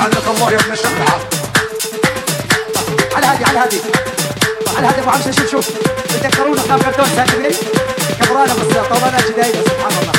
لأنك الله يا ابن الشبحة على هادي على هادي على هادي أبو عمشه شوف. شوف تذكرونا خاف كرتون ساكبين كبرانا بس طولنا جدايد سبحان الله.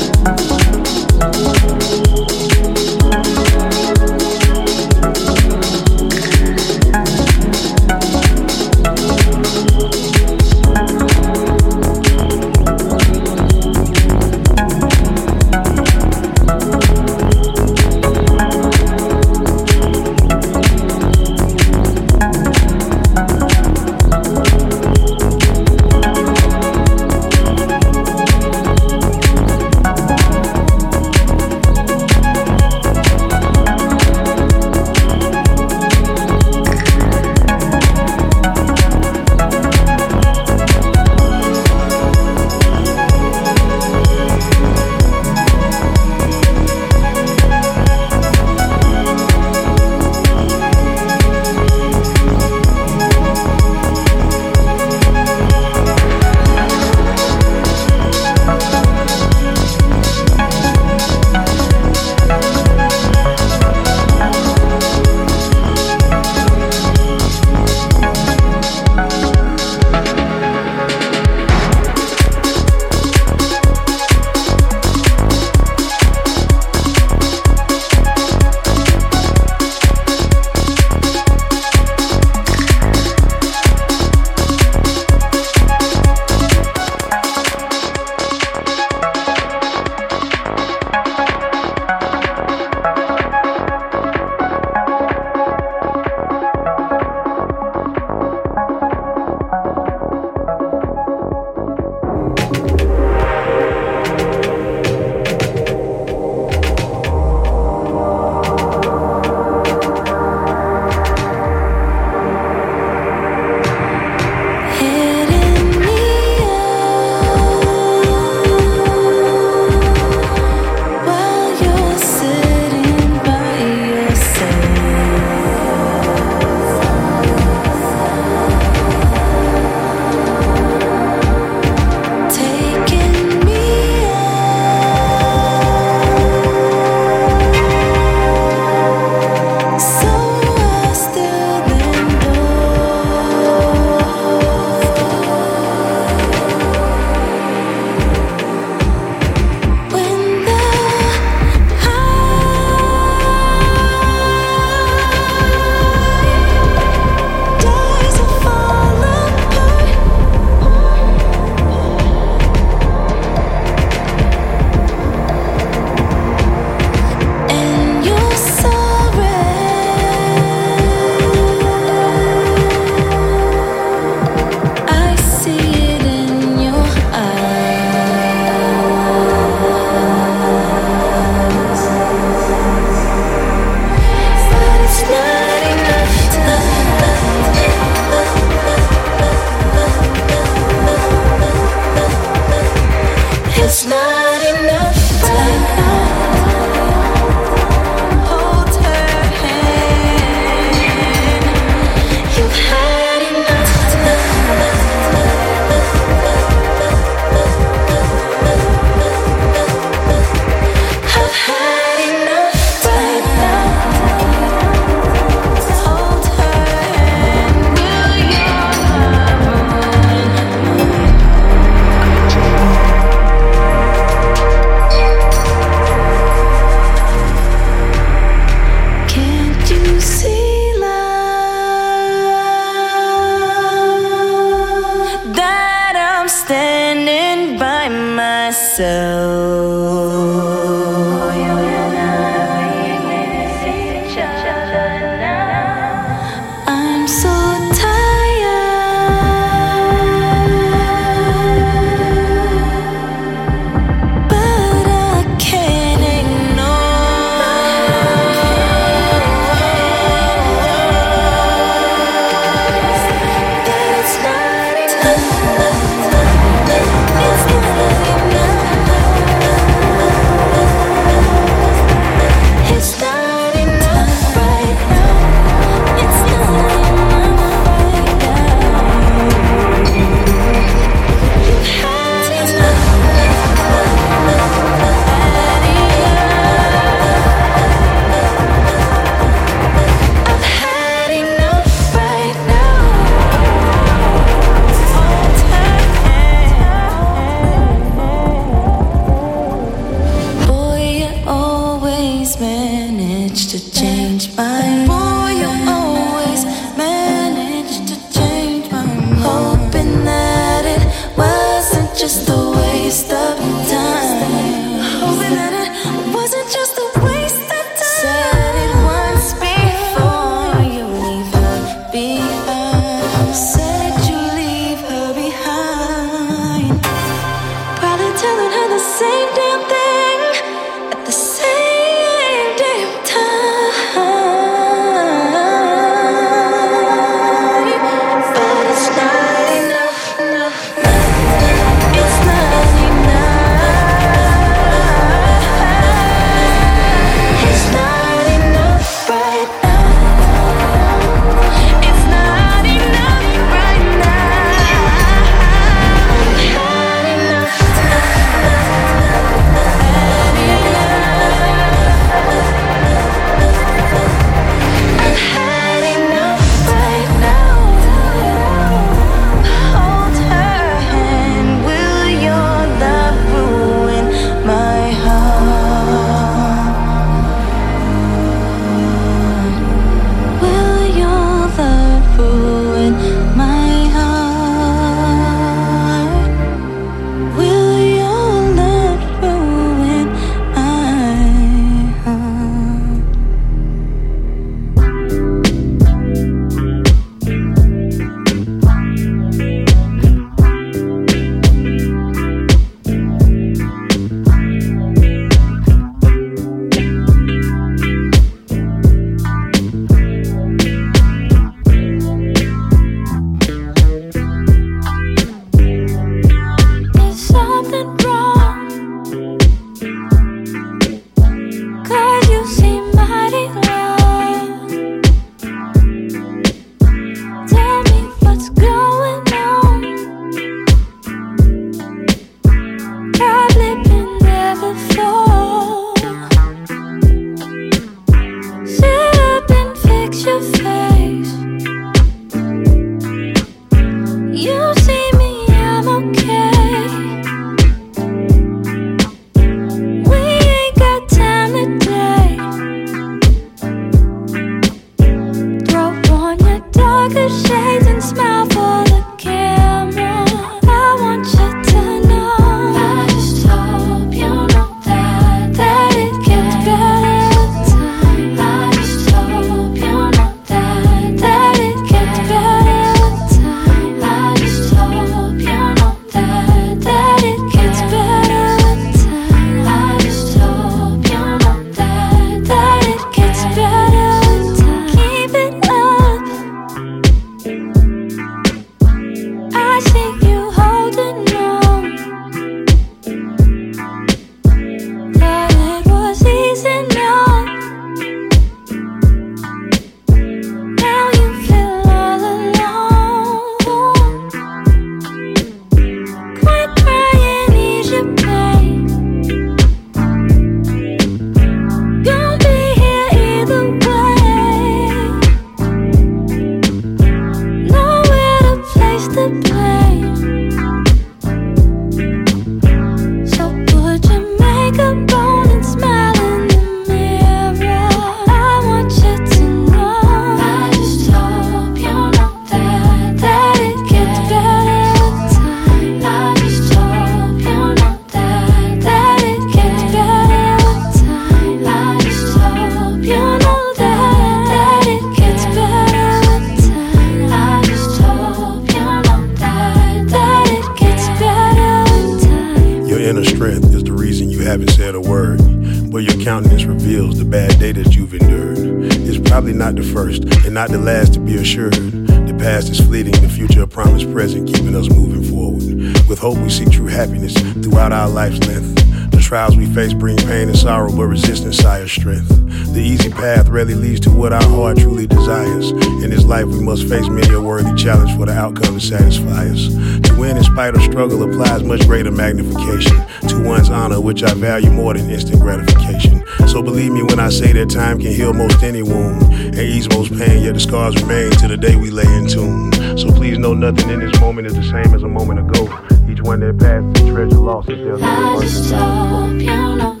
Sorrow, but resistance sires strength. The easy path rarely leads to what our heart truly desires. In this life, we must face many a worthy challenge for the outcome to satisfy us. To win in spite of struggle applies much greater magnification to one's honor, which I value more than instant gratification. So believe me when I say that time can heal most any wound and ease most pain, yet the scars remain to the day we lay in tune. So please know nothing in this moment is the same as a moment ago. Each one that passes, is treasure lost. I just hope you know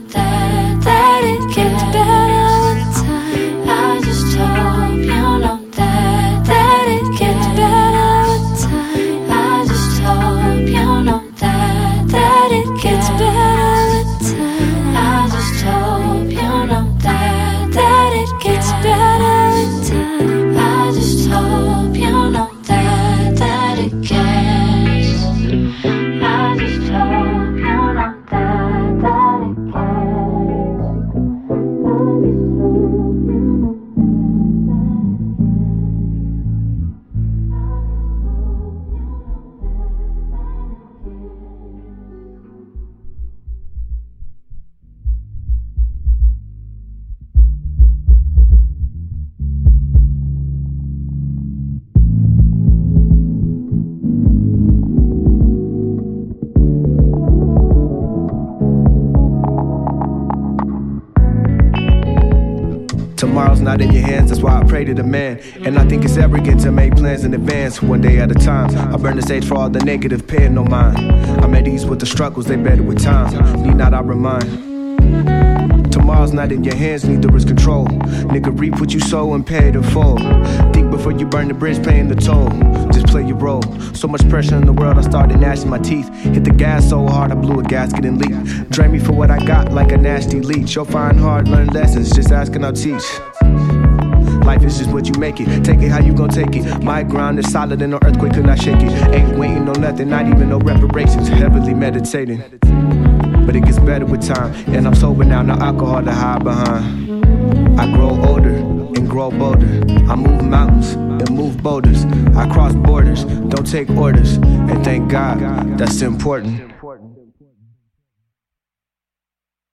to the man. And I think it's arrogant to make plans in advance, one day at a time. I burn the stage for all the negative, paying no mind. I'm at ease with the struggles, they better with time. Need not I remind. Tomorrow's not in your hands, neither is control. Nigga, reap what you sow and pay the full. Think before you burn the bridge, paying the toll. Just play your role. So much pressure in the world, I started gnashing my teeth. Hit the gas so hard, I blew a gasket and leak. Drain me for what I got like a nasty leech. You'll find hard, learn lessons, just asking, I'll teach. Life is just what you make it. Take it how you gon' take it. My ground is solid and no earthquake could not shake it. Ain't waiting on nothing, not even no reparations. Heavily meditating. But it gets better with time. And I'm sober now, no alcohol to hide behind. I grow older and grow bolder. I move mountains and move boulders. I cross borders, don't take orders. And thank God, that's important.